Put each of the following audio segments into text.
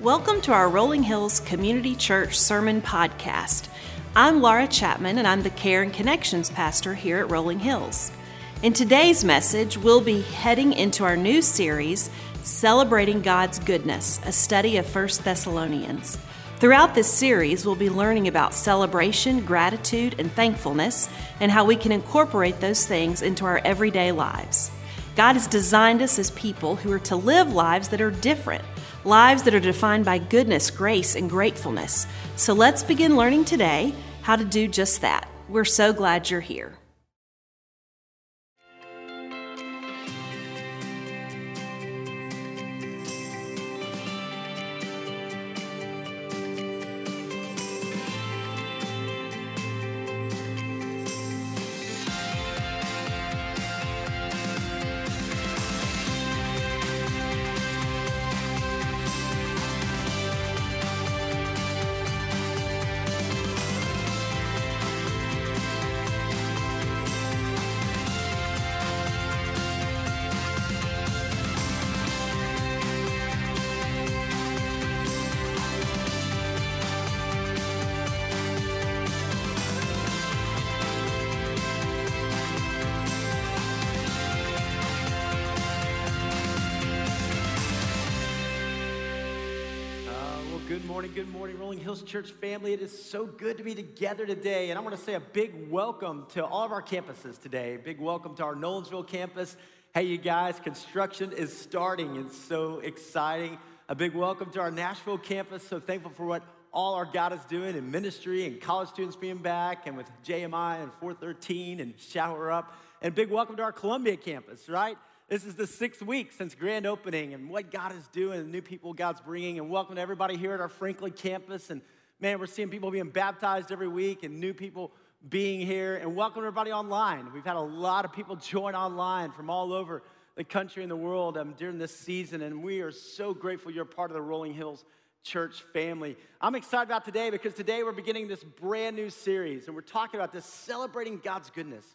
Welcome to our Rolling Hills Community Church Sermon Podcast. I'm Laura Chapman, and I'm the Care and Connections Pastor here at Rolling Hills. In today's message, we'll be heading into our new series, Celebrating God's Goodness, a study of 1 Thessalonians. Throughout this series, we'll be learning about celebration, gratitude, and thankfulness, and how we can incorporate those things into our everyday lives. God has designed us as people who are to live lives that are different, lives that are defined by goodness, grace, and gratefulness. So let's begin learning today how to do just that. We're so glad you're here. Morning, good morning, Rolling Hills Church family. It is so good to be together today. And I want to say a big welcome to all of our campuses today. Big welcome to our Nolensville campus. Hey, you guys, construction is starting. It's so exciting. A big welcome to our Nashville campus. So thankful for what all our God is doing in ministry and college students being back and with JMI and 413 and Shower Up. And big welcome to our Columbia campus, right? This is the sixth week since grand opening and what God is doing, and new people God's bringing. And welcome to everybody here at our Franklin campus. And man, we're seeing people being baptized every week and new people being here. And welcome everybody online. We've had a lot of people join online from all over the country and the world um, during this season. And we are so grateful you're part of the Rolling Hills church family. I'm excited about today because today we're beginning this brand new series and we're talking about this celebrating God's goodness.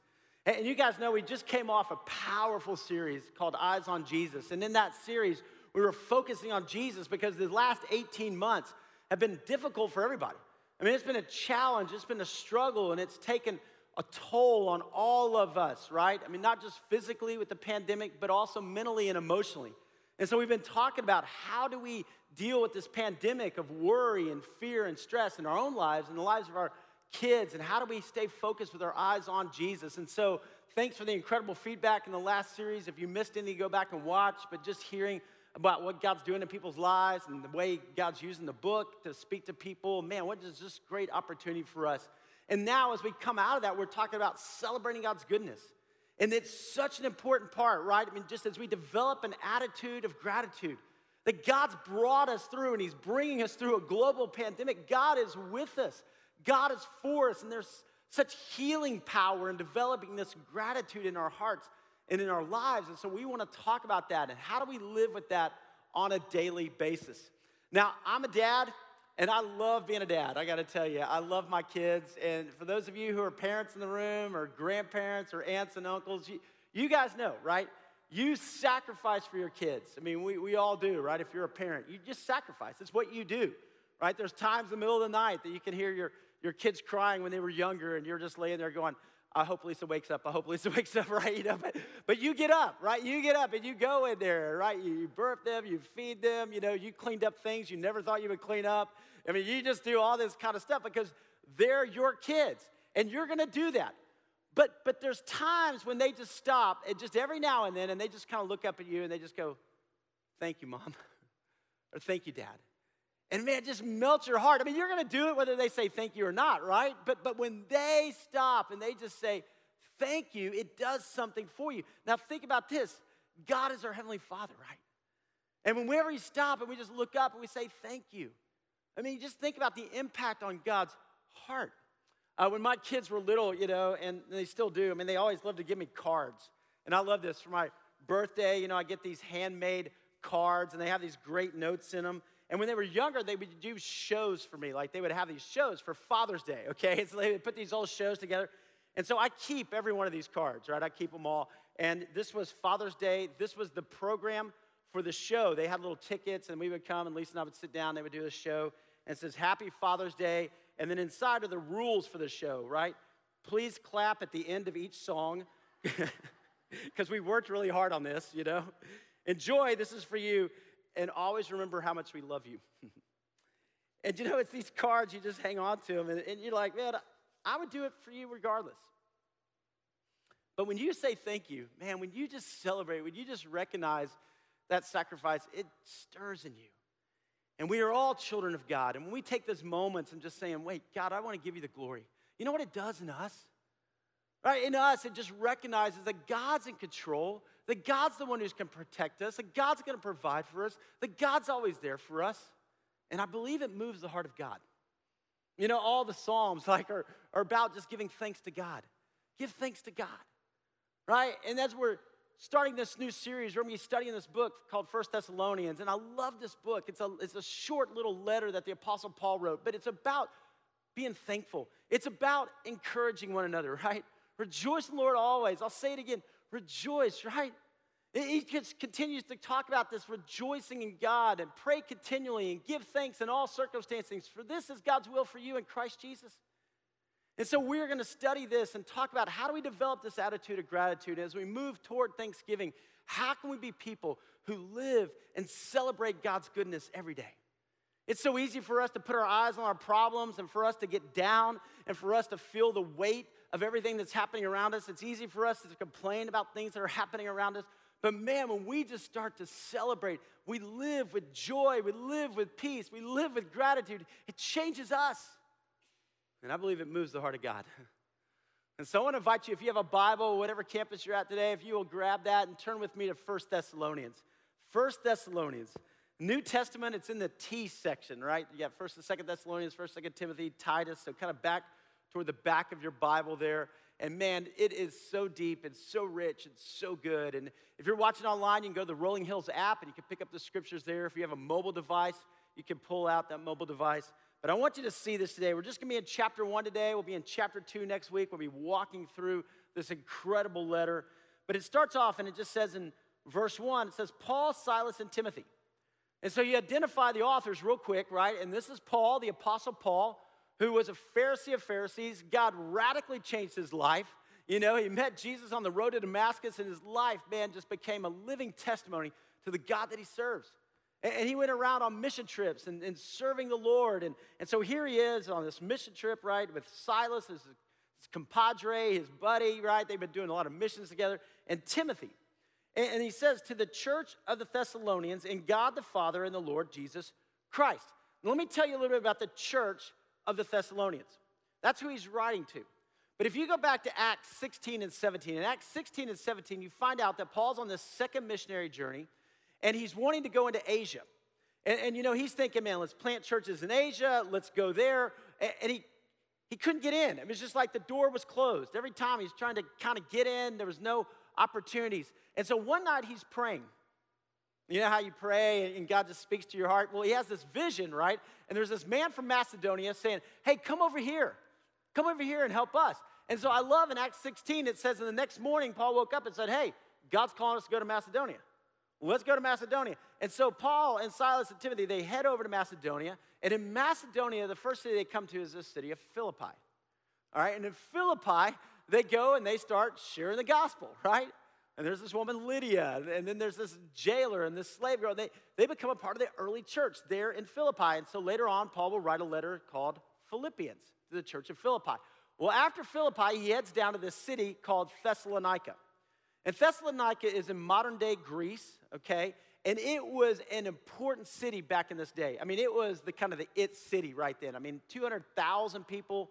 And you guys know we just came off a powerful series called Eyes on Jesus. And in that series, we were focusing on Jesus because the last 18 months have been difficult for everybody. I mean, it's been a challenge, it's been a struggle, and it's taken a toll on all of us, right? I mean, not just physically with the pandemic, but also mentally and emotionally. And so we've been talking about how do we deal with this pandemic of worry and fear and stress in our own lives and the lives of our kids and how do we stay focused with our eyes on Jesus. And so, thanks for the incredible feedback in the last series. If you missed any, go back and watch. But just hearing about what God's doing in people's lives and the way God's using the book to speak to people, man, what is this great opportunity for us. And now, as we come out of that, we're talking about celebrating God's goodness. And it's such an important part, right? I mean, just as we develop an attitude of gratitude, that God's brought us through and He's bringing us through a global pandemic. God is with us. God is for us, and there's such healing power in developing this gratitude in our hearts and in our lives. And so we want to talk about that and how do we live with that on a daily basis. Now, I'm a dad, and I love being a dad. I got to tell you, I love my kids. And for those of you who are parents in the room, or grandparents, or aunts and uncles, you, you guys know, right? You sacrifice for your kids. I mean, we, we all do, right? If you're a parent, you just sacrifice. It's what you do, right? There's times in the middle of the night that you can hear your your kids crying when they were younger, and you're just laying there going, I hope Lisa wakes up. I hope Lisa wakes up, right? You know, but, but you get up, right? You get up and you go in there, right? You, you burp them, you feed them, you know, you cleaned up things you never thought you would clean up. I mean, you just do all this kind of stuff because they're your kids and you're gonna do that. But but there's times when they just stop and just every now and then and they just kind of look up at you and they just go, Thank you, mom. or thank you, dad. And man, it just melts your heart. I mean, you're going to do it whether they say thank you or not, right? But, but when they stop and they just say thank you, it does something for you. Now, think about this God is our Heavenly Father, right? And whenever we stop and we just look up and we say thank you, I mean, just think about the impact on God's heart. Uh, when my kids were little, you know, and they still do, I mean, they always love to give me cards. And I love this. For my birthday, you know, I get these handmade cards and they have these great notes in them. And when they were younger, they would do shows for me. Like they would have these shows for Father's Day, okay? So they would put these old shows together. And so I keep every one of these cards, right? I keep them all. And this was Father's Day. This was the program for the show. They had little tickets, and we would come, and Lisa and I would sit down. They would do a show, and it says Happy Father's Day. And then inside are the rules for the show, right? Please clap at the end of each song, because we worked really hard on this, you know. Enjoy, this is for you, and always remember how much we love you. and you know, it's these cards, you just hang on to them, and, and you're like, man, I would do it for you regardless. But when you say thank you, man, when you just celebrate, when you just recognize that sacrifice, it stirs in you. And we are all children of God. And when we take those moments and just saying, wait, God, I want to give you the glory, you know what it does in us? Right? In us, it just recognizes that God's in control, that God's the one who's going to protect us, that God's going to provide for us, that God's always there for us. And I believe it moves the heart of God. You know, all the Psalms like are, are about just giving thanks to God. Give thanks to God. Right? And as we're starting this new series, we're going to be studying this book called First Thessalonians. And I love this book. It's a, it's a short little letter that the Apostle Paul wrote, but it's about being thankful. It's about encouraging one another, right? Rejoice in the Lord always. I'll say it again rejoice, right? He continues to talk about this rejoicing in God and pray continually and give thanks in all circumstances, for this is God's will for you in Christ Jesus. And so we're going to study this and talk about how do we develop this attitude of gratitude as we move toward Thanksgiving. How can we be people who live and celebrate God's goodness every day? It's so easy for us to put our eyes on our problems and for us to get down and for us to feel the weight of everything that's happening around us. It's easy for us to complain about things that are happening around us. But man, when we just start to celebrate, we live with joy, we live with peace, we live with gratitude, it changes us. And I believe it moves the heart of God. And so I want to invite you, if you have a Bible, whatever campus you're at today, if you will grab that and turn with me to First Thessalonians. First Thessalonians. New Testament, it's in the T section, right? You got First and Second Thessalonians, First, Second Timothy, Titus. So kind of back toward the back of your Bible there. And man, it is so deep and so rich and so good. And if you're watching online, you can go to the Rolling Hills app and you can pick up the scriptures there. If you have a mobile device, you can pull out that mobile device. But I want you to see this today. We're just going to be in chapter one today. We'll be in chapter two next week. We'll be walking through this incredible letter. But it starts off and it just says in verse one, it says, Paul, Silas, and Timothy. And so you identify the authors real quick, right? And this is Paul, the Apostle Paul, who was a Pharisee of Pharisees. God radically changed his life. You know, he met Jesus on the road to Damascus, and his life, man, just became a living testimony to the God that he serves. And he went around on mission trips and, and serving the Lord. And, and so here he is on this mission trip, right, with Silas, his, his compadre, his buddy, right? They've been doing a lot of missions together. And Timothy. And, and he says, To the church of the Thessalonians, in God the Father and the Lord Jesus Christ. Now, let me tell you a little bit about the church of the Thessalonians. That's who he's writing to. But if you go back to Acts 16 and 17, in Acts 16 and 17, you find out that Paul's on this second missionary journey and he's wanting to go into Asia. And, and, you know, he's thinking, man, let's plant churches in Asia, let's go there. And, and he, he couldn't get in. It was just like the door was closed. Every time he's trying to kind of get in, there was no opportunities. And so one night he's praying. You know how you pray and God just speaks to your heart? Well, he has this vision, right? And there's this man from Macedonia saying, Hey, come over here. Come over here and help us. And so I love in Acts 16, it says, in the next morning, Paul woke up and said, Hey, God's calling us to go to Macedonia. Let's go to Macedonia. And so Paul and Silas and Timothy, they head over to Macedonia. And in Macedonia, the first city they come to is the city of Philippi. All right, and in Philippi, they go and they start sharing the gospel, right? And there's this woman, Lydia, and then there's this jailer and this slave girl. They, they become a part of the early church there in Philippi. And so later on, Paul will write a letter called Philippians to the church of Philippi. Well, after Philippi, he heads down to this city called Thessalonica. And Thessalonica is in modern day Greece, okay? And it was an important city back in this day. I mean, it was the kind of the it city right then. I mean, 200,000 people.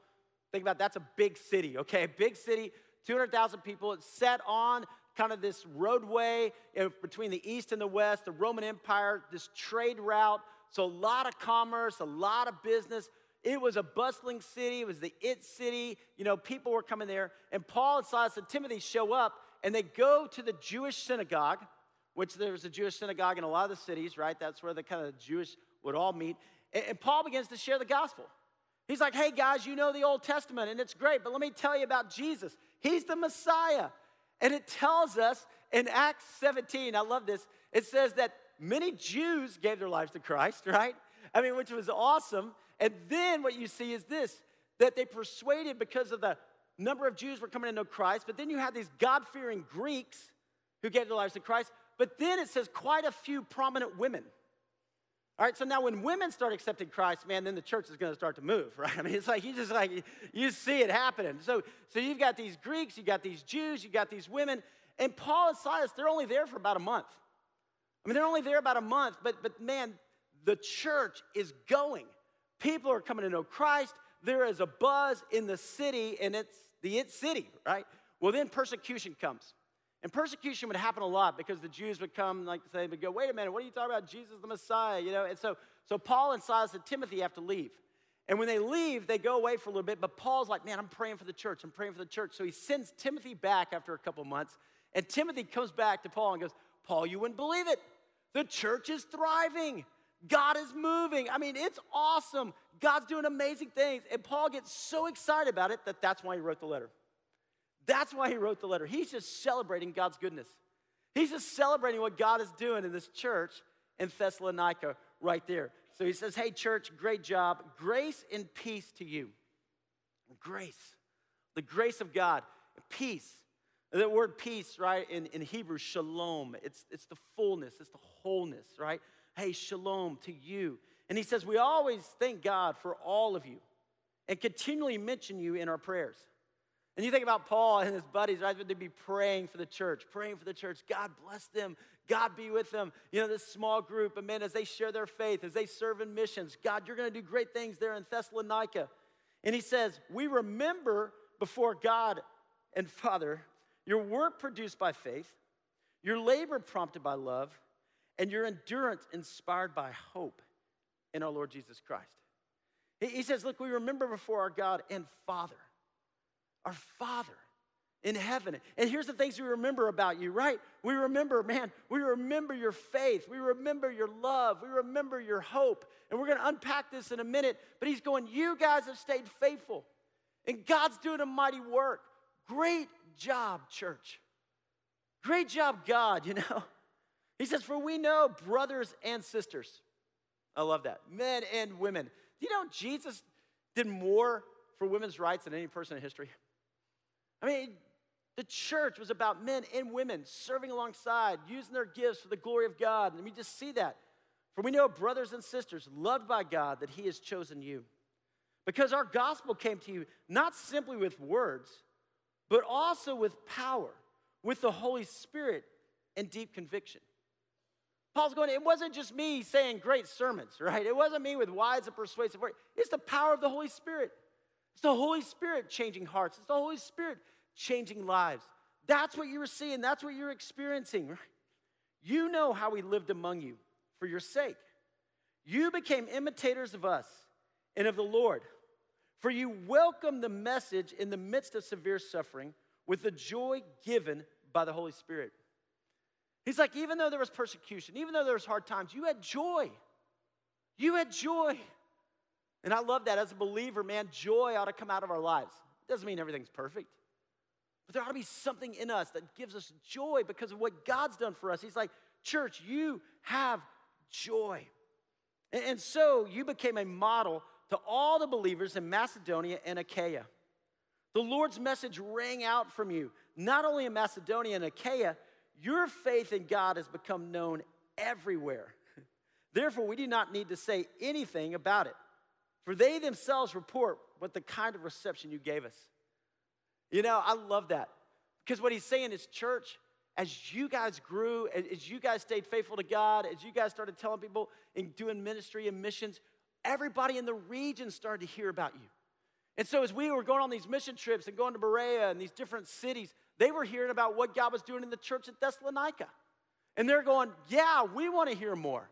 Think about it, that's a big city, okay? A big city, 200,000 people. It's set on kind of this roadway between the east and the west, the Roman Empire, this trade route. So a lot of commerce, a lot of business. It was a bustling city. It was the it city. You know, people were coming there. And Paul and Silas and Timothy show up and they go to the Jewish synagogue, which there's a Jewish synagogue in a lot of the cities, right? That's where the kind of Jewish would all meet. And Paul begins to share the gospel. He's like, hey guys, you know the Old Testament and it's great, but let me tell you about Jesus. He's the Messiah. And it tells us in Acts 17, I love this, it says that many Jews gave their lives to Christ, right? I mean, which was awesome. And then what you see is this that they persuaded because of the number of Jews were coming to know Christ, but then you had these God fearing Greeks who gave their lives to Christ. But then it says quite a few prominent women. All right, so now when women start accepting Christ, man, then the church is going to start to move, right? I mean, it's like you just like you see it happening. So, so you've got these Greeks, you've got these Jews, you got these women, and Paul and Silas, they're only there for about a month. I mean, they're only there about a month, but but man, the church is going. People are coming to know Christ. There is a buzz in the city, and it's the it city, right? Well, then persecution comes. And persecution would happen a lot because the Jews would come, like say, would go, wait a minute, what are you talking about? Jesus the Messiah, you know? And so, so Paul and Silas and Timothy have to leave. And when they leave, they go away for a little bit, but Paul's like, man, I'm praying for the church. I'm praying for the church. So he sends Timothy back after a couple months. And Timothy comes back to Paul and goes, Paul, you wouldn't believe it. The church is thriving. God is moving. I mean, it's awesome. God's doing amazing things. And Paul gets so excited about it that that's why he wrote the letter. That's why he wrote the letter. He's just celebrating God's goodness. He's just celebrating what God is doing in this church in Thessalonica right there. So he says, Hey, church, great job. Grace and peace to you. Grace, the grace of God, peace. The word peace, right, in, in Hebrew, shalom, it's, it's the fullness, it's the wholeness, right? Hey, shalom to you. And he says, We always thank God for all of you and continually mention you in our prayers. And you think about Paul and his buddies, right? They'd be praying for the church, praying for the church. God bless them. God be with them. You know, this small group, and man, as they share their faith, as they serve in missions, God, you're going to do great things there in Thessalonica. And he says, We remember before God and Father your work produced by faith, your labor prompted by love, and your endurance inspired by hope in our Lord Jesus Christ. He says, Look, we remember before our God and Father our Father in heaven. And here's the things we remember about you, right? We remember, man, we remember your faith. We remember your love. We remember your hope. And we're going to unpack this in a minute. But he's going, You guys have stayed faithful. And God's doing a mighty work. Great job, church. Great job, God, you know. He says, For we know brothers and sisters. I love that. Men and women. Do you know Jesus did more for women's rights than any person in history? I mean, the church was about men and women serving alongside, using their gifts for the glory of God. And we just see that. For we know, brothers and sisters, loved by God, that He has chosen you. Because our gospel came to you not simply with words, but also with power, with the Holy Spirit and deep conviction. Paul's going, it wasn't just me saying great sermons, right? It wasn't me with wise and persuasive words. It's the power of the Holy Spirit. It's the Holy Spirit changing hearts. It's the Holy Spirit changing lives. That's what you were seeing, that's what you're experiencing. Right? You know how we lived among you for your sake. You became imitators of us and of the Lord, for you welcomed the message in the midst of severe suffering with the joy given by the Holy Spirit. He's like, even though there was persecution, even though there was hard times, you had joy. You had joy. And I love that as a believer, man, joy ought to come out of our lives. It doesn't mean everything's perfect. But there ought to be something in us that gives us joy because of what God's done for us. He's like, Church, you have joy. And, so you became a model to all the believers in Macedonia and Achaia. The Lord's message rang out from you, not only in Macedonia and Achaia, your faith in God has become known everywhere. Therefore, we do not need to say anything about it, for they themselves report what the kind of reception you gave us. You know, I love that. Because what he's saying is, church, as you guys grew, as you guys stayed faithful to God, as you guys started telling people and doing ministry and missions, everybody in the region started to hear about you. And so, as we were going on these mission trips and going to Berea and these different cities, they were hearing about what God was doing in the church at Thessalonica. And they're going, Yeah, we want to hear more.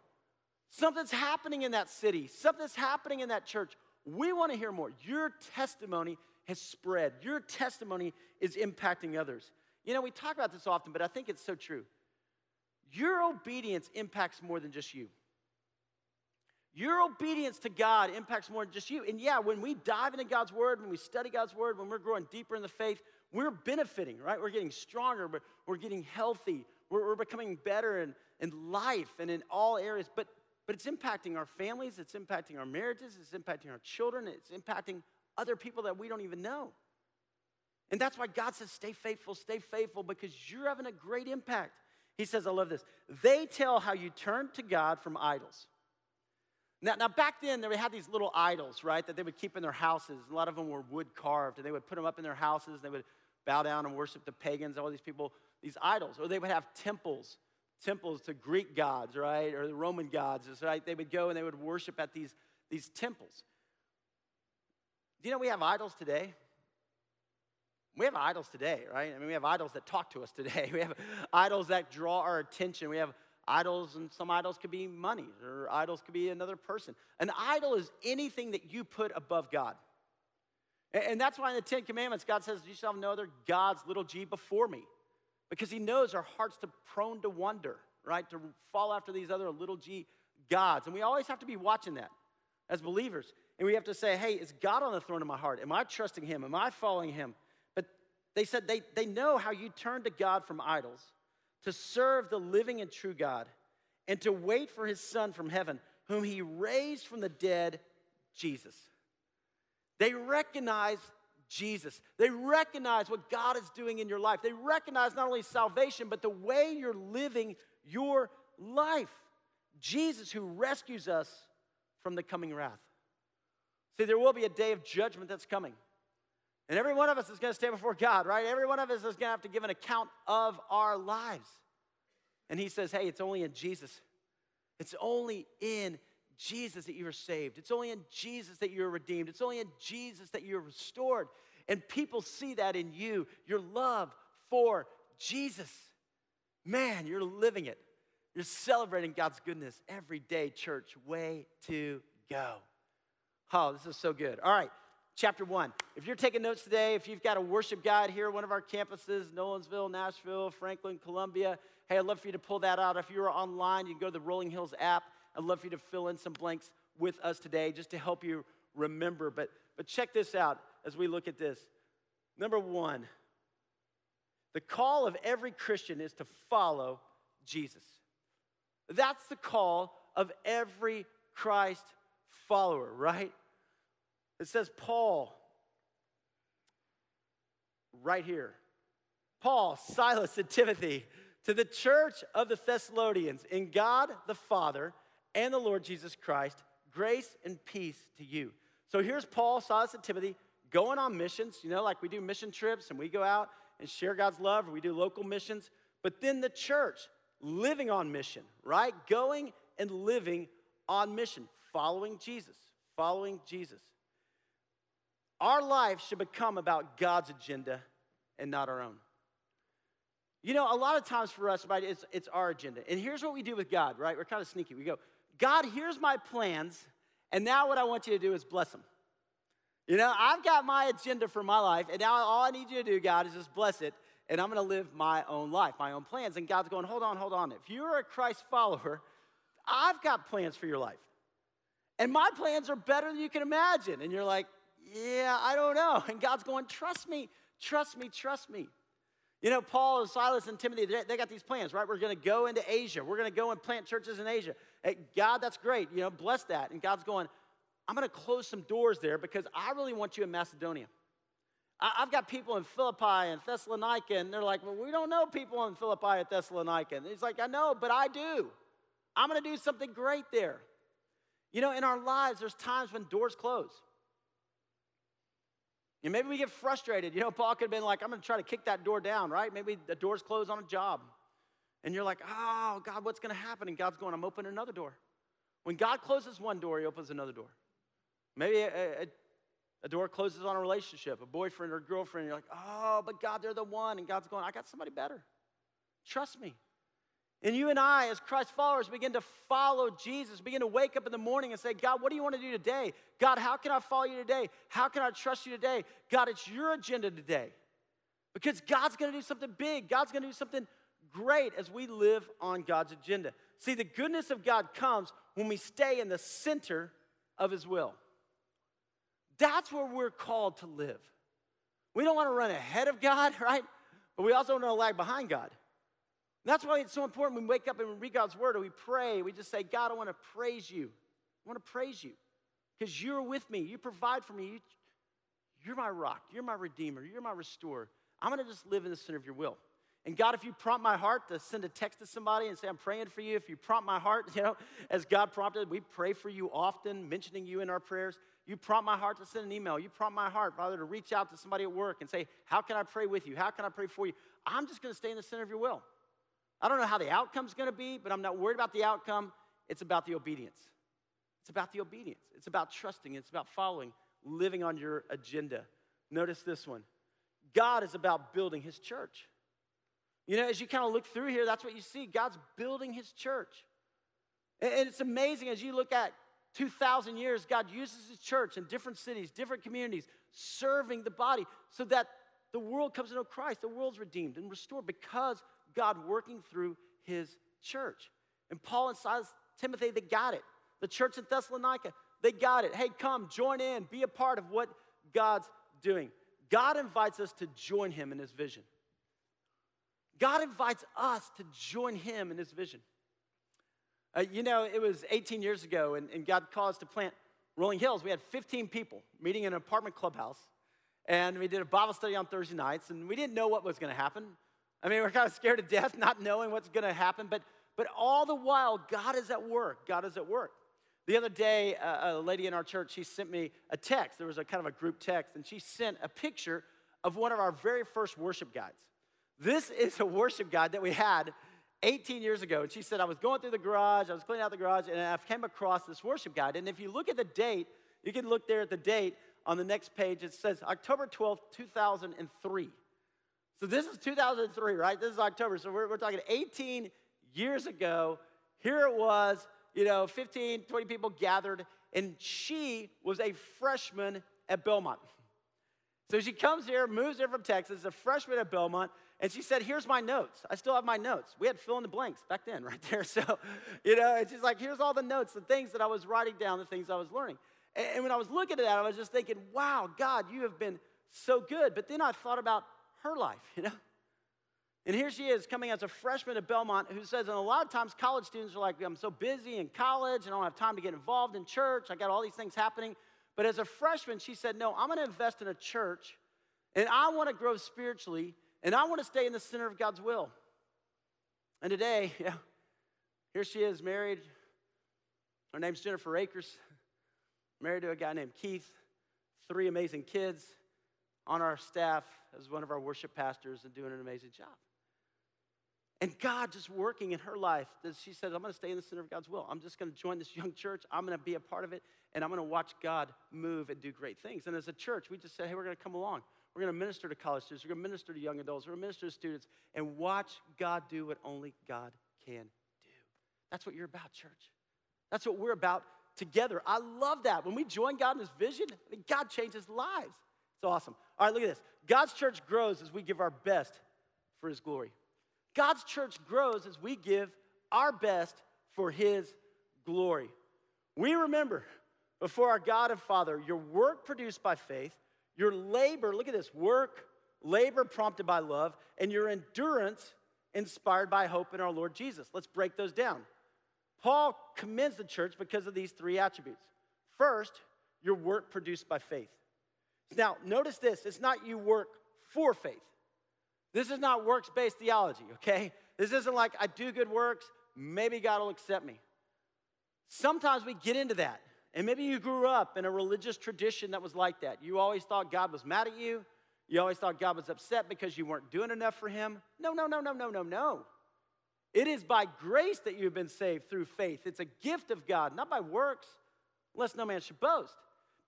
Something's happening in that city, something's happening in that church. We want to hear more. Your testimony has spread. Your testimony is impacting others. You know, we talk about this often, but I think it's so true. Your obedience impacts more than just you. Your obedience to God impacts more than just you. And yeah, when we dive into God's word, when we study God's word, when we're growing deeper in the faith, we're benefiting, right? We're getting stronger, but we're getting healthy. We're, we're becoming better and, in life and in all areas, but, but it's impacting our families, it's impacting our marriages, it's impacting our children, it's impacting other people that we don't even know. And that's why God says, stay faithful, stay faithful, because you're having a great impact. He says, I love this. They tell how you turned to God from idols. Now, now, back then, they had these little idols, right, that they would keep in their houses. A lot of them were wood carved, and they would put them up in their houses. They would bow down and worship the pagans, all these people, these idols. Or they would have temples, temples to Greek gods, right, or the Roman gods, right? They would go and they would worship at these, these temples. Do you know we have idols today? We have idols today, right? I mean, we have idols that talk to us today. We have idols that draw our attention. We have idols, and some idols could be money, or idols could be another person. An idol is anything that you put above God. And that's why in the Ten Commandments, God says, You shall have no other gods, little g, before me. Because He knows our hearts are prone to wonder, right? To fall after these other little g gods. And we always have to be watching that as believers. And we have to say, Hey, is God on the throne of my heart? Am I trusting Him? Am I following Him? But they said they, they know how you turn to God from idols to serve the living and true God, and to wait for his Son from heaven, whom he raised from the dead, Jesus. They recognize Jesus. They recognize what God is doing in your life. They recognize not only salvation, but the way you're living your life. Jesus, who rescues us from the coming wrath. See, there will be a day of judgment that's coming. And every one of us is going to stand before God, right? Every one of us is going to have to give an account of our lives. And he says, hey, it's only in Jesus. It's only in Jesus that you are saved. It's only in Jesus that you're redeemed. It's only in Jesus that you're restored. And people see that in you, your love for Jesus. Man, you're living it. You're celebrating God's goodness every day, church. Way to go. Oh, this is so good. All right chapter 1. If you're taking notes today, if you've got a worship guide here one of our campuses, Nolensville, Nashville, Franklin, Columbia, hey, I'd love for you to pull that out. If you're online, you can go to the Rolling Hills app. I'd love for you to fill in some blanks with us today just to help you remember. But, but check this out as we look at this. Number one, the call of every Christian is to follow Jesus. That's the call of every Christ follower, right? It says Paul right here. Paul, Silas, and Timothy to the church of the Thessalonians in God the Father and the Lord Jesus Christ, grace and peace to you. So here's Paul, Silas, and Timothy going on missions, you know, like we do mission trips and we go out and share God's love, we do local missions. But then the church living on mission, right? Going and living on mission, following Jesus, following Jesus. Our life should become about God's agenda and not our own. You know, a lot of times for us, right, it's, it's our agenda. And here's what we do with God, right? We're kind of sneaky. We go, God, here's my plans, and now what I want you to do is bless them. You know, I've got my agenda for my life, and now all I need you to do, God, is just bless it, and I'm gonna live my own life, my own plans. And God's going, hold on, hold on. If you're a Christ follower, I've got plans for your life. And my plans are better than you can imagine. And you're like, yeah, I don't know. And God's going, trust me, trust me, trust me. You know, Paul and Silas and Timothy, they got these plans, right? We're going to go into Asia. We're going to go and plant churches in Asia. Hey, God, that's great. You know, bless that. And God's going, I'm going to close some doors there because I really want you in Macedonia. I've got people in Philippi and Thessalonica, and they're like, well, we don't know people in Philippi and Thessalonica. And he's like, I know, but I do. I'm going to do something great there. You know, in our lives, there's times when doors close. Know, maybe we get frustrated. You know, Paul could have been like, I'm going to try to kick that door down, right? Maybe the door's closed on a job. And you're like, oh, God, what's going to happen? And God's going, I'm opening another door. When God closes one door, He opens another door. Maybe a, a, a door closes on a relationship, a boyfriend or a girlfriend. You're like, oh, but God, they're the one. And God's going, I got somebody better. Trust me. And you and I, as Christ followers, begin to follow Jesus, begin to wake up in the morning and say, God, what do you want to do today? God, how can I follow you today? How can I trust you today? God, it's your agenda today. Because God's going to do something big, God's going to do something great as we live on God's agenda. See, the goodness of God comes when we stay in the center of His will. That's where we're called to live. We don't want to run ahead of God, right? But we also don't want to lag behind God. That's why it's so important when we wake up and we read God's word or we pray, we just say, God, I want to praise you. I want to praise you because you're with me. You provide for me. You, you're my rock. You're my redeemer. You're my restorer. I'm going to just live in the center of your will. And God, if you prompt my heart to send a text to somebody and say, I'm praying for you, if you prompt my heart, you know, as God prompted, we pray for you often, mentioning you in our prayers. You prompt my heart to send an email. You prompt my heart, Father, to reach out to somebody at work and say, How can I pray with you? How can I pray for you? I'm just going to stay in the center of your will. I don't know how the outcome's to be, but I'm not worried about the outcome. It's about the obedience. It's about the obedience. It's about trusting. It's about following, living on your agenda. Notice this one God is about building his church. You know, as you kind of look through here, that's what you see. God's building his church. And it's amazing as you look at 2,000 years, God uses his church in different cities, different communities, serving the body so that the world comes to know Christ. The world's redeemed and restored because God working through his church. And Paul and Silas, Timothy, they got it. The church in Thessalonica, they got it. Hey, come, join in, be a part of what God's doing. God invites us to join him in his vision. God invites us to join him in his vision. Uh, you know, it was 18 years ago, and, and God called us to plant Rolling Hills. We had 15 people meeting in an apartment clubhouse, and we did a Bible study on Thursday nights, and we didn't know what was going to happen. I mean, we're kind of scared to death, not knowing what's going to happen, but, but all the while, God is at work. God is at work. The other day, a lady in our church, she sent me a text. There was a kind of a group text, and she sent a picture of one of our very first worship guides. This is a worship guide that we had 18 years ago. And she said, I was going through the garage, I was cleaning out the garage, and I came across this worship guide. And if you look at the date, you can look there at the date on the next page. It says October 12th, 2003. So this is 2003, right? This is October. So we're, we're talking 18 years ago. Here it was, you know, 15, 20 people gathered, and she was a freshman at Belmont. So she comes here, moves here from Texas, a freshman at Belmont, and she said, Here's my notes. I still have my notes. We had fill in the blanks back then, right there. So, you know, and she's like, Here's all the notes, the things that I was writing down, the things I was learning. And when I was looking at that, I was just thinking, Wow, God, you have been so good. But then I thought about her life, you know? And here she is coming as a freshman at Belmont who says, and a lot of times college students are like, I'm so busy in college and I don't have time to get involved in church. I got all these things happening. But as a freshman, she said, No, I'm going to invest in a church and I want to grow spiritually and I want to stay in the center of God's will. And today, yeah, here she is, married. Her name's Jennifer Akers, married to a guy named Keith, three amazing kids on our staff as one of our worship pastors and doing an amazing job. And God just working in her life, she said, I'm going to stay in the center of God's will. I'm just going to join this young church. I'm going to be a part of it, and I'm going to watch God move and do great things. And as a church, we just said, hey, we're going to come along. We're going to minister to college students. We're going to minister to young adults. We're going to minister to students and watch God do what only God can do. That's what you're about, church. That's what we're about together. I love that. When we join God in His vision, I mean, God changes lives. It's awesome. All right, look at this. God's church grows as we give our best for His glory. God's church grows as we give our best for His glory. We remember before our God and Father your work produced by faith your labor, look at this work, labor prompted by love, and your endurance inspired by hope in our Lord Jesus. Let's break those down. Paul commends the church because of these three attributes. First, your work produced by faith. Now, notice this it's not you work for faith. This is not works based theology, okay? This isn't like I do good works, maybe God will accept me. Sometimes we get into that. And maybe you grew up in a religious tradition that was like that. You always thought God was mad at you. You always thought God was upset because you weren't doing enough for him. No, no, no, no, no, no, no. It is by grace that you've been saved through faith. It's a gift of God, not by works, lest no man should boast.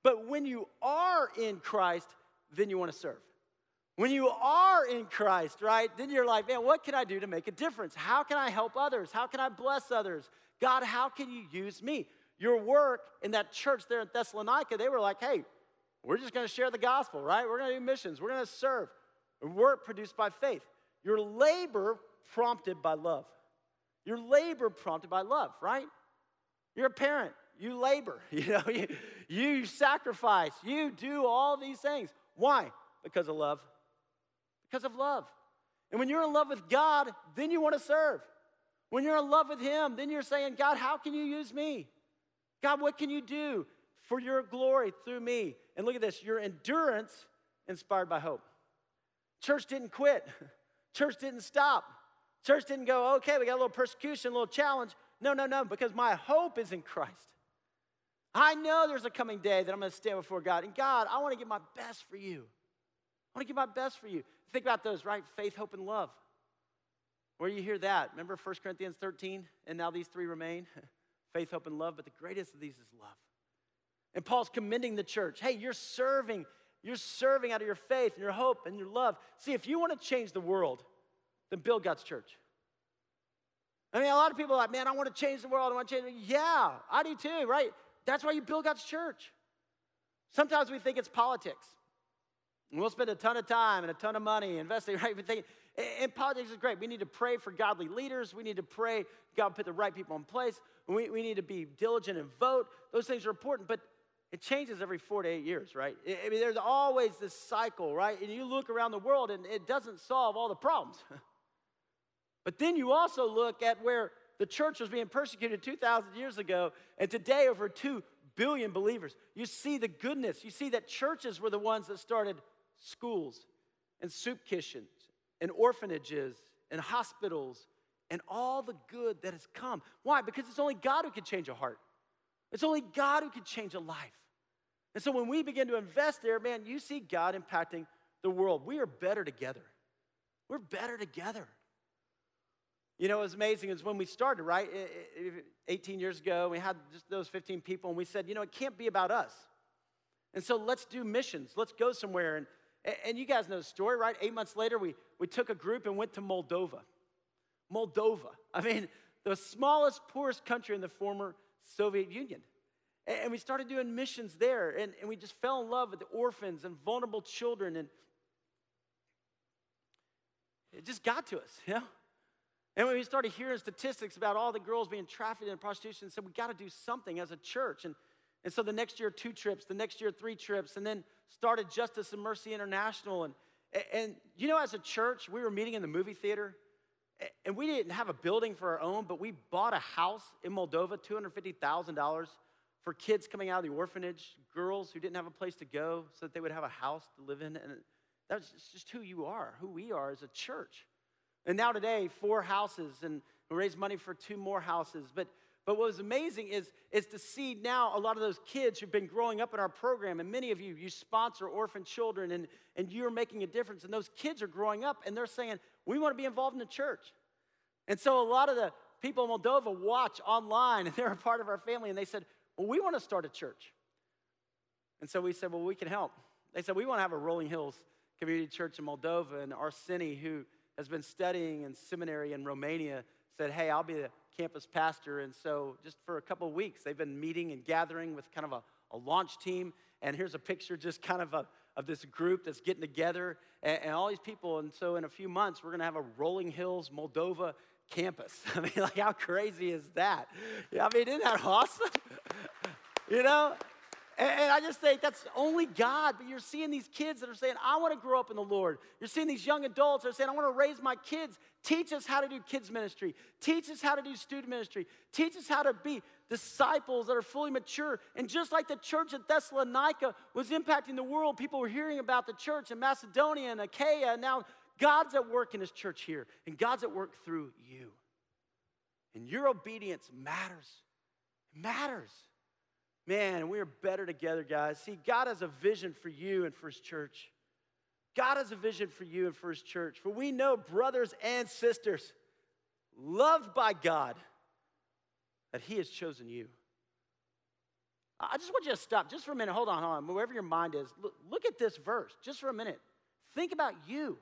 But when you are in Christ, then you want to serve. When you are in Christ, right, then you're like, man, what can I do to make a difference? How can I help others? How can I bless others? God, how can you use me? Your work in that church there in Thessalonica, they were like, hey, we're just going to share the gospel, right? We're going to do missions. We're going to serve. Work produced by faith. Your labor prompted by love. Your labor prompted by love, right? You're a parent. You labor. You know, you, you sacrifice. You do all these things. Why? Because of love. Because of love. And when you're in love with God, then you want to serve. When you're in love with Him, then you're saying, God, how can you use me? God, what can you do for your glory through me? And look at this your endurance inspired by hope. Church didn't quit, church didn't stop. Church didn't go, okay, we got a little persecution, a little challenge. No, no, no, because my hope is in Christ. I know there's a coming day that I'm going to stand before God. And God, I want to give my best for you. I want to give my best for you. Think about those, right? Faith, hope, and love. Where you hear that? Remember 1 Corinthians 13? And now these three remain faith, hope, and love. But the greatest of these is love. And Paul's commending the church. Hey, you're serving. You're serving out of your faith and your hope and your love. See, if you want to change the world, then build God's church. I mean, a lot of people are like, man, I want to change the world. I want to change. Yeah, I do too, right? That's why you build God's church. Sometimes we think it's politics. And we'll spend a ton of time and a ton of money investing, right? We think, and politics is great. We need to pray for godly leaders. We need to pray God put the right people in place. We, we need to be diligent and vote. Those things are important, but it changes every four to eight years, right? I mean, there's always this cycle, right? And you look around the world and it doesn't solve all the problems. but then you also look at where the church was being persecuted 2,000 years ago, and today over 2 billion believers. You see the goodness. You see that churches were the ones that started schools and soup kitchens and orphanages and hospitals and all the good that has come. Why? Because it's only God who can change a heart. It's only God who can change a life. And so when we begin to invest there, man, you see God impacting the world. We are better together. We're better together. You know, it was amazing is when we started, right? 18 years ago, we had just those 15 people, and we said, you know, it can't be about us. And so let's do missions. Let's go somewhere. And and you guys know the story, right? Eight months later, we, we took a group and went to Moldova. Moldova. I mean, the smallest, poorest country in the former Soviet Union. And we started doing missions there, and, and we just fell in love with the orphans and vulnerable children. And it just got to us, you know? And when we started hearing statistics about all the girls being trafficked in prostitution, said we got to do something as a church. And, and so the next year, two trips, the next year, three trips, and then started Justice and Mercy International. And, and you know, as a church, we were meeting in the movie theater, and we didn't have a building for our own, but we bought a house in Moldova, $250,000 for kids coming out of the orphanage, girls who didn't have a place to go so that they would have a house to live in. And that's just who you are, who we are as a church. And now today, four houses, and we raise money for two more houses. But but what was amazing is, is to see now a lot of those kids who've been growing up in our program, and many of you, you sponsor orphan children, and, and you're making a difference. And those kids are growing up, and they're saying, We want to be involved in the church. And so a lot of the people in Moldova watch online, and they're a part of our family, and they said, Well, we want to start a church. And so we said, Well, we can help. They said, We want to have a Rolling Hills Community Church in Moldova. And Arseni, who has been studying in seminary in Romania, said, Hey, I'll be the campus pastor. And so, just for a couple of weeks, they've been meeting and gathering with kind of a, a launch team. And here's a picture just kind of a, of this group that's getting together and, and all these people. And so, in a few months, we're going to have a Rolling Hills, Moldova campus. I mean, like, how crazy is that? I mean, isn't that awesome? you know? And, I just think that's only God. But you're seeing these kids that are saying, I want to grow up in the Lord. You're seeing these young adults that are saying, I want to raise my kids. Teach us how to do kids' ministry. Teach us how to do student ministry. Teach us how to be disciples that are fully mature. And just like the church at Thessalonica was impacting the world, people were hearing about the church in Macedonia and Achaia. And now God's at work in his church here, and God's at work through you. And your obedience matters. It matters. Man, we are better together, guys. See, God has a vision for you and for His church. God has a vision for you and for His church. For we know, brothers and sisters, loved by God, that He has chosen you. I just want you to stop just for a minute. Hold on, hold on. Wherever your mind is, look, look at this verse just for a minute. Think about you.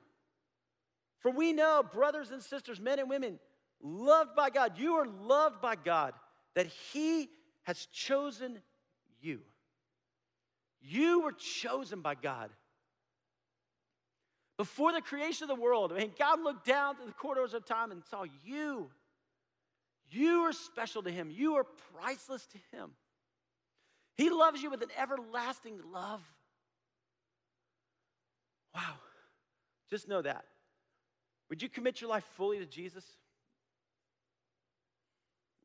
For we know, brothers and sisters, men and women, loved by God, you are loved by God, that He has chosen you. You were chosen by God. Before the creation of the world, I mean, God looked down through the corridors of time and saw you. You are special to Him, you are priceless to Him. He loves you with an everlasting love. Wow. Just know that. Would you commit your life fully to Jesus?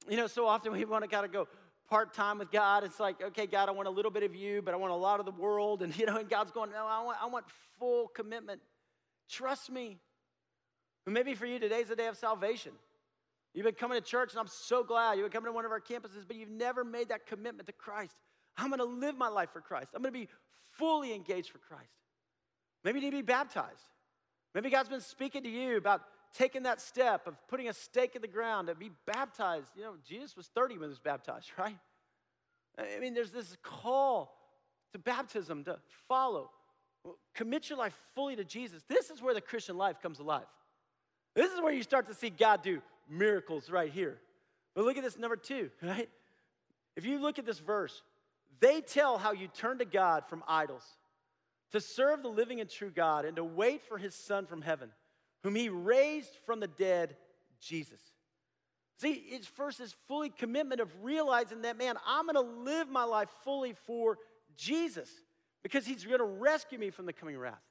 You know, so often we want to kind of go part time with God. It's like, okay, God, I want a little bit of you, but I want a lot of the world. And, you know, and God's going, no, I want, I want full commitment. Trust me. And maybe for you, today's the day of salvation. You've been coming to church, and I'm so glad you've been coming to one of our campuses, but you've never made that commitment to Christ. I'm going to live my life for Christ. I'm going to be fully engaged for Christ. Maybe you need to be baptized. Maybe God's been speaking to you about taking that step of putting a stake in the ground to be baptized. You know, Jesus was 30 when he was baptized, right? I mean, there's this call to baptism to follow. Commit your life fully to Jesus. This is where the Christian life comes alive. This is where you start to see God do miracles right here. But look at this number two, right? If you look at this verse, they tell how you turn to God from idols, to serve the living and true God, and to wait for his Son from heaven, whom he raised from the dead, Jesus. See, it's first this fully commitment of realizing that, man, I'm gonna live my life fully for Jesus because he's gonna rescue me from the coming wrath.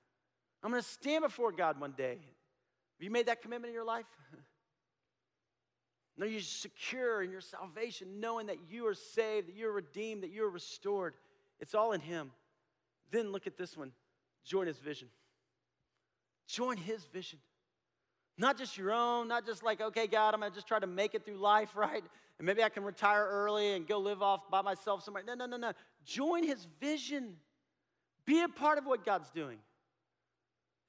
I'm gonna stand before God one day. Have you made that commitment in your life? No, you're secure in your salvation, knowing that you are saved, that you're redeemed, that you're restored. It's all in Him. Then look at this one join His vision. Join His vision. Not just your own, not just like, okay, God, I'm gonna just try to make it through life, right? And maybe I can retire early and go live off by myself somewhere. No, no, no, no. Join His vision. Be a part of what God's doing.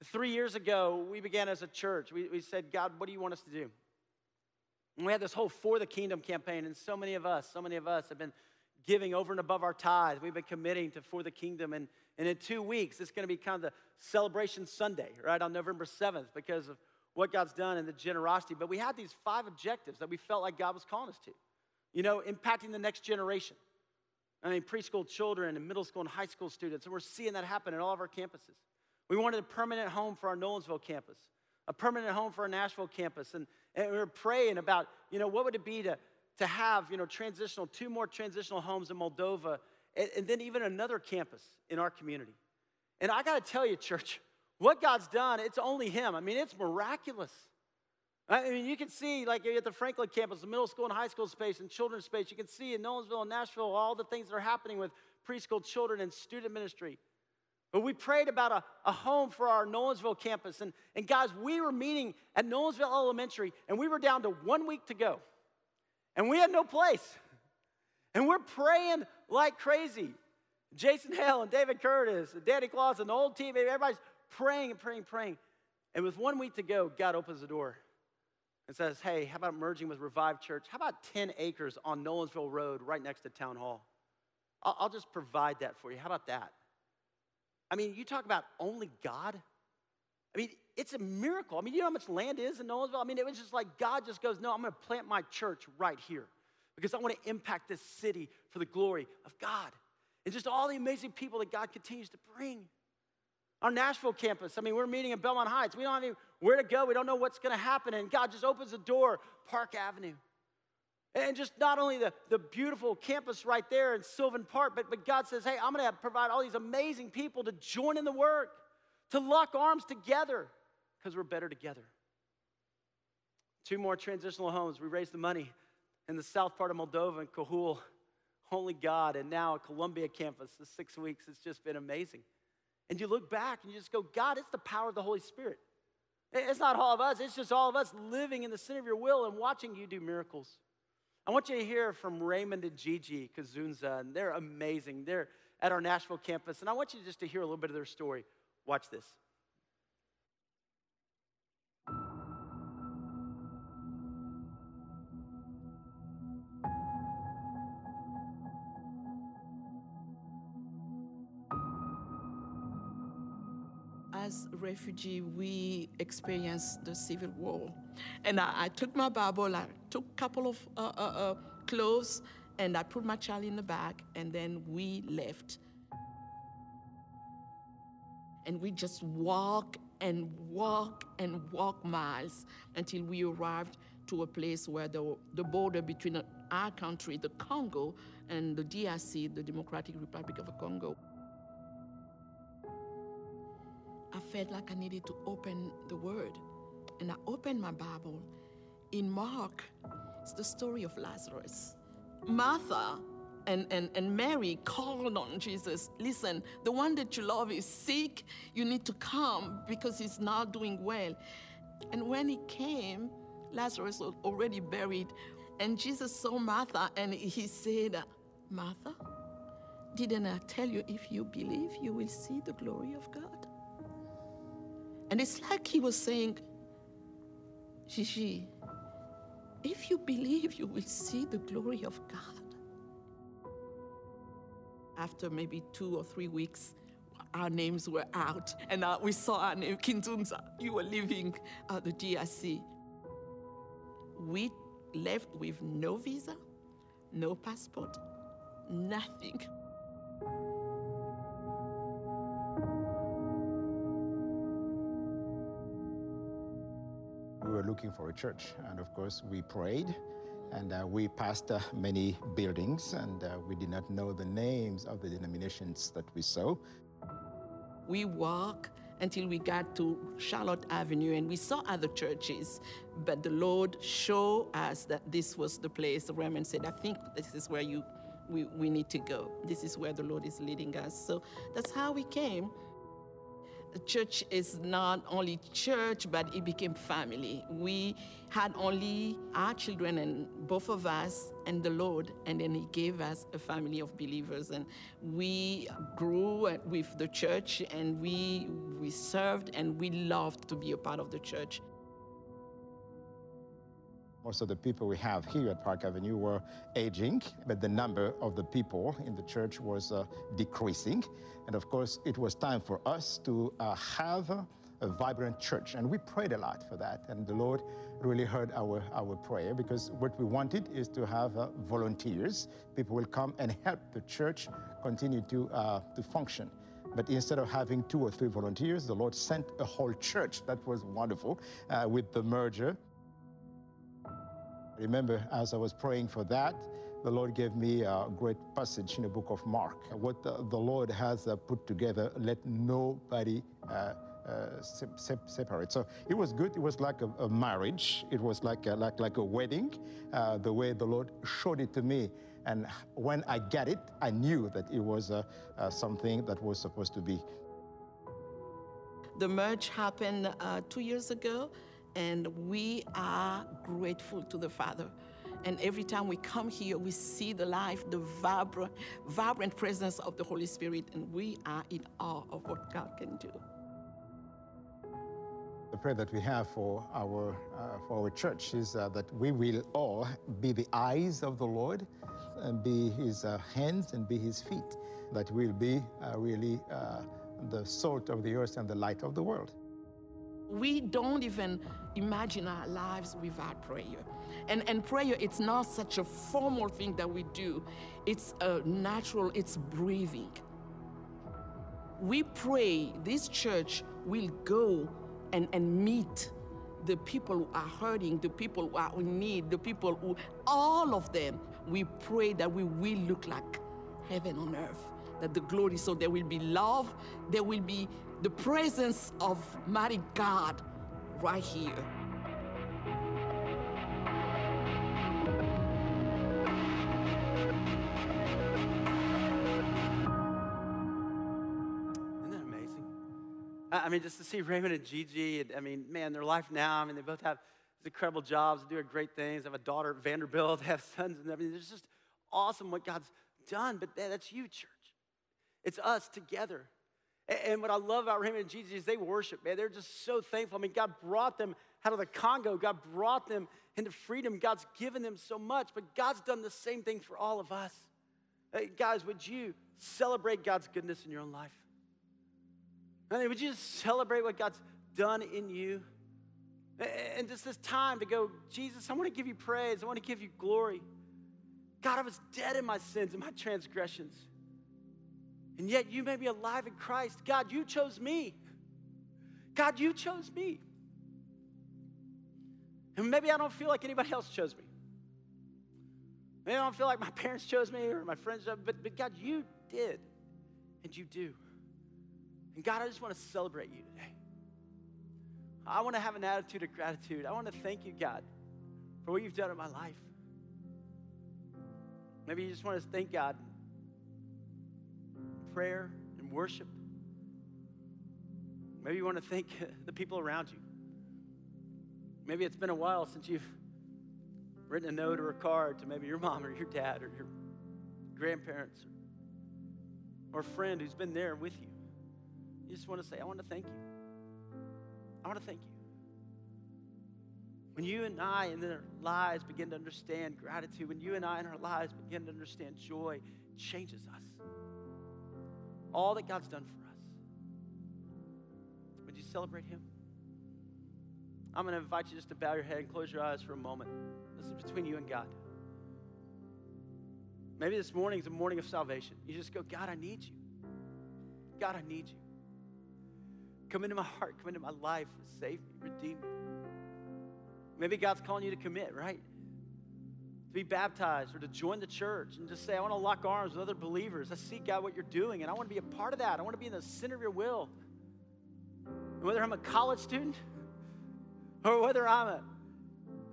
Three years ago, we began as a church. We, we said, God, what do you want us to do? And we had this whole For the Kingdom campaign, and so many of us, so many of us have been giving over and above our tithe. We've been committing to For the Kingdom. And, and in two weeks, it's going to be kind of the celebration Sunday, right, on November 7th, because of what God's done and the generosity. But we had these five objectives that we felt like God was calling us to. You know, impacting the next generation. I mean, preschool children and middle school and high school students. And we're seeing that happen in all of our campuses. We wanted a permanent home for our Nolensville campus, a permanent home for our Nashville campus, and, and we were praying about, you know, what would it be to, to have, you know, transitional, two more transitional homes in Moldova, and, and then even another campus in our community. And I got to tell you, church, what God's done, it's only Him. I mean, it's miraculous. I mean, you can see, like at the Franklin campus, the middle school and high school space and children's space, you can see in Nolensville and Nashville all the things that are happening with preschool children and student ministry. But we prayed about a, a home for our Nolensville campus. And, and guys, we were meeting at Nolensville Elementary, and we were down to one week to go. And we had no place. And we're praying like crazy. Jason Hale and David Curtis, and Danny Claus, and the whole team, everybody's praying and praying, and praying. And with one week to go, God opens the door and says, Hey, how about merging with Revived Church? How about 10 acres on Nolensville Road right next to Town Hall? I'll, I'll just provide that for you. How about that? I mean, you talk about only God. I mean, it's a miracle. I mean, you know how much land is in Nolensville? I mean, it was just like God just goes, No, I'm going to plant my church right here because I want to impact this city for the glory of God. And just all the amazing people that God continues to bring. Our Nashville campus, I mean, we're meeting in Belmont Heights. We don't have where to go. We don't know what's going to happen. And God just opens the door, Park Avenue. And just not only the, the beautiful campus right there in Sylvan Park, but, but God says, hey, I'm going to provide all these amazing people to join in the work, to lock arms together, because we're better together. Two more transitional homes. We raised the money in the south part of Moldova in Cahul, Only God, and now a Columbia campus. The six weeks, it's just been amazing. And you look back and you just go, God, it's the power of the Holy Spirit. It's not all of us, it's just all of us living in the center of your will and watching you do miracles. I want you to hear from Raymond and Gigi Kazunza, and they're amazing. They're at our Nashville campus, and I want you just to hear a little bit of their story. Watch this. As refugee, we experienced the civil war. And I, I took my Bible, I took a couple of uh, uh, uh, clothes, and I put my child in the bag, and then we left. And we just walk and walk and walk miles until we arrived to a place where the, the border between our country, the Congo, and the DRC, the Democratic Republic of the Congo. I felt like I needed to open the Word and I opened my Bible. In Mark, it's the story of Lazarus. Martha and, and, and Mary called on Jesus listen, the one that you love is sick. You need to come because he's not doing well. And when he came, Lazarus was already buried. And Jesus saw Martha and he said, Martha, didn't I tell you if you believe, you will see the glory of God? And it's like he was saying, Gigi, if you believe, you will see the glory of God. After maybe two or three weeks, our names were out, and uh, we saw our name, Kintunza. You were leaving uh, the DRC. We left with no visa, no passport, nothing. Were looking for a church, and of course, we prayed. And uh, we passed uh, many buildings, and uh, we did not know the names of the denominations that we saw. We walked until we got to Charlotte Avenue and we saw other churches, but the Lord showed us that this was the place. The Raymond said, I think this is where you we, we need to go. This is where the Lord is leading us. So that's how we came. Church is not only church, but it became family. We had only our children and both of us and the Lord, and then He gave us a family of believers. And we grew with the church, and we we served, and we loved to be a part of the church. Of the people we have here at Park Avenue were aging, but the number of the people in the church was uh, decreasing. And of course, it was time for us to uh, have a, a, vibrant church. And we prayed a lot for that. And the Lord really heard our, our prayer because what we wanted is to have uh, volunteers. People will come and help the church continue to, uh, to function. But instead of having two or three volunteers, the Lord sent a whole church. That was wonderful uh, with the merger remember as I was praying for that, the Lord gave me a great passage in the book of Mark. What the, the Lord has uh, put together, let nobody uh, uh, separate. So it was good. It was like a, a marriage. It was like a, like, like a wedding, uh, the way the Lord showed it to me. And when I got it, I knew that it was uh, uh, something that was supposed to be. The merge happened two years ago and we are grateful to the Father. And every time we come here, we see the life, the vibrant, vibrant presence of the Holy Spirit, and we are in awe of what God can do. The prayer that we have for our, uh, for our church is uh, that we will all be the eyes of the Lord and be his uh, hands and be his feet, that we'll be uh, really uh, the salt of the earth and the light of the world. We don't even imagine our lives without prayer. And, and prayer, it's not such a formal thing that we do, it's a natural, it's breathing. We pray this church will go and, and meet the people who are hurting, the people who are in need, the people who, all of them, we pray that we will look like heaven on earth, that the glory, so there will be love, there will be the presence of mighty God right here. I mean, just to see Raymond and Gigi, and, I mean, man, their life now, I mean, they both have incredible jobs, doing great things. They have a daughter at Vanderbilt, they have sons and everything. It's just awesome what God's done, but that's you, church. It's us together. And what I love about Raymond and Gigi is they worship, man. They're just so thankful. I mean, God brought them out of the Congo. God brought them into freedom. God's given them so much, but God's done the same thing for all of us. Hey, guys, would you celebrate God's goodness in your own life? I mean, would you just celebrate what God's done in you? And just this time to go, Jesus, I want to give you praise. I want to give you glory. God, I was dead in my sins and my transgressions. And yet you may be alive in Christ. God, you chose me. God, you chose me. And maybe I don't feel like anybody else chose me. Maybe I don't feel like my parents chose me or my friends, but, but God, you did. And you do. And God, I just want to celebrate you today. I want to have an attitude of gratitude. I want to thank you, God, for what you've done in my life. Maybe you just want to thank God prayer and worship. Maybe you want to thank the people around you. Maybe it's been a while since you've written a note or a card to maybe your mom or your dad or your grandparents or, or a friend who's been there with you. You just want to say, I want to thank you. I want to thank you. When you and I in our lives begin to understand gratitude, when you and I in our lives begin to understand joy, changes us. All that God's done for us. Would you celebrate Him? I'm going to invite you just to bow your head and close your eyes for a moment. This is between you and God. Maybe this morning is a morning of salvation. You just go, God, I need you. God, I need you. Come into my heart, come into my life, save me, redeem me. Maybe God's calling you to commit, right? To be baptized or to join the church and just say, I want to lock arms with other believers. I see, God, what you're doing, and I want to be a part of that. I want to be in the center of your will. And whether I'm a college student or whether I'm a,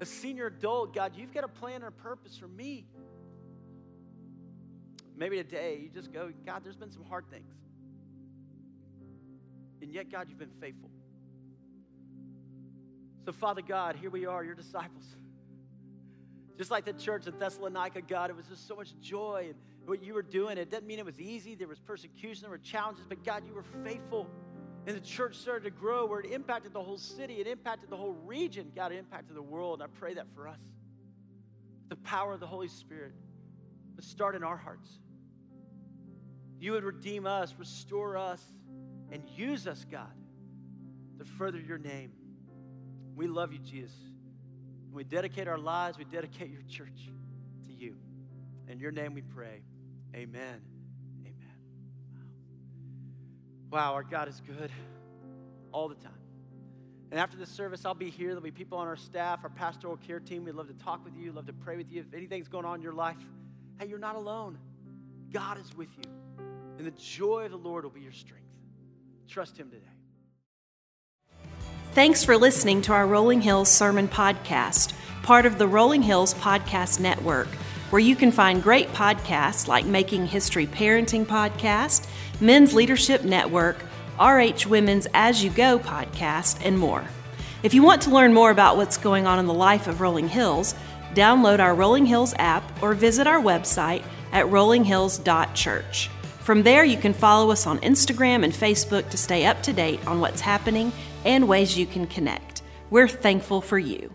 a senior adult, God, you've got a plan and a purpose for me. Maybe today you just go, God, there's been some hard things. And yet, God, you've been faithful. So, Father God, here we are, your disciples. Just like the church at Thessalonica, God, it was just so much joy and what you were doing. It doesn't mean it was easy. There was persecution, there were challenges, but God, you were faithful. And the church started to grow where it impacted the whole city, it impacted the whole region. God, it impacted the world. And I pray that for us. The power of the Holy Spirit would start in our hearts. You would redeem us, restore us, and use us, God, to further your name. We love you, Jesus. We dedicate our lives, we dedicate your church to you. In your name we pray. Amen. Amen. Wow, our God is good all the time. And after the service, I'll be here. There'll be people on our staff, our pastoral care team. We'd love to talk with you, love to pray with you. If anything's going on in your life, hey, you're not alone. God is with you. And the joy of the Lord will be your strength. Trust Him today. Thanks for listening to our Rolling Hills Sermon Podcast, part of the Rolling Hills Podcast Network, where you can find great podcasts like Making History Parenting Podcast, Men's Leadership Network, RH Women's As You Go podcast, and more. If you want to learn more about what's going on in the life of Rolling Hills, download our Rolling Hills app or visit our website at rollinghills.church. From there, you can follow us on Instagram and Facebook to stay up to date on what's happening and ways you can connect. We're thankful for you.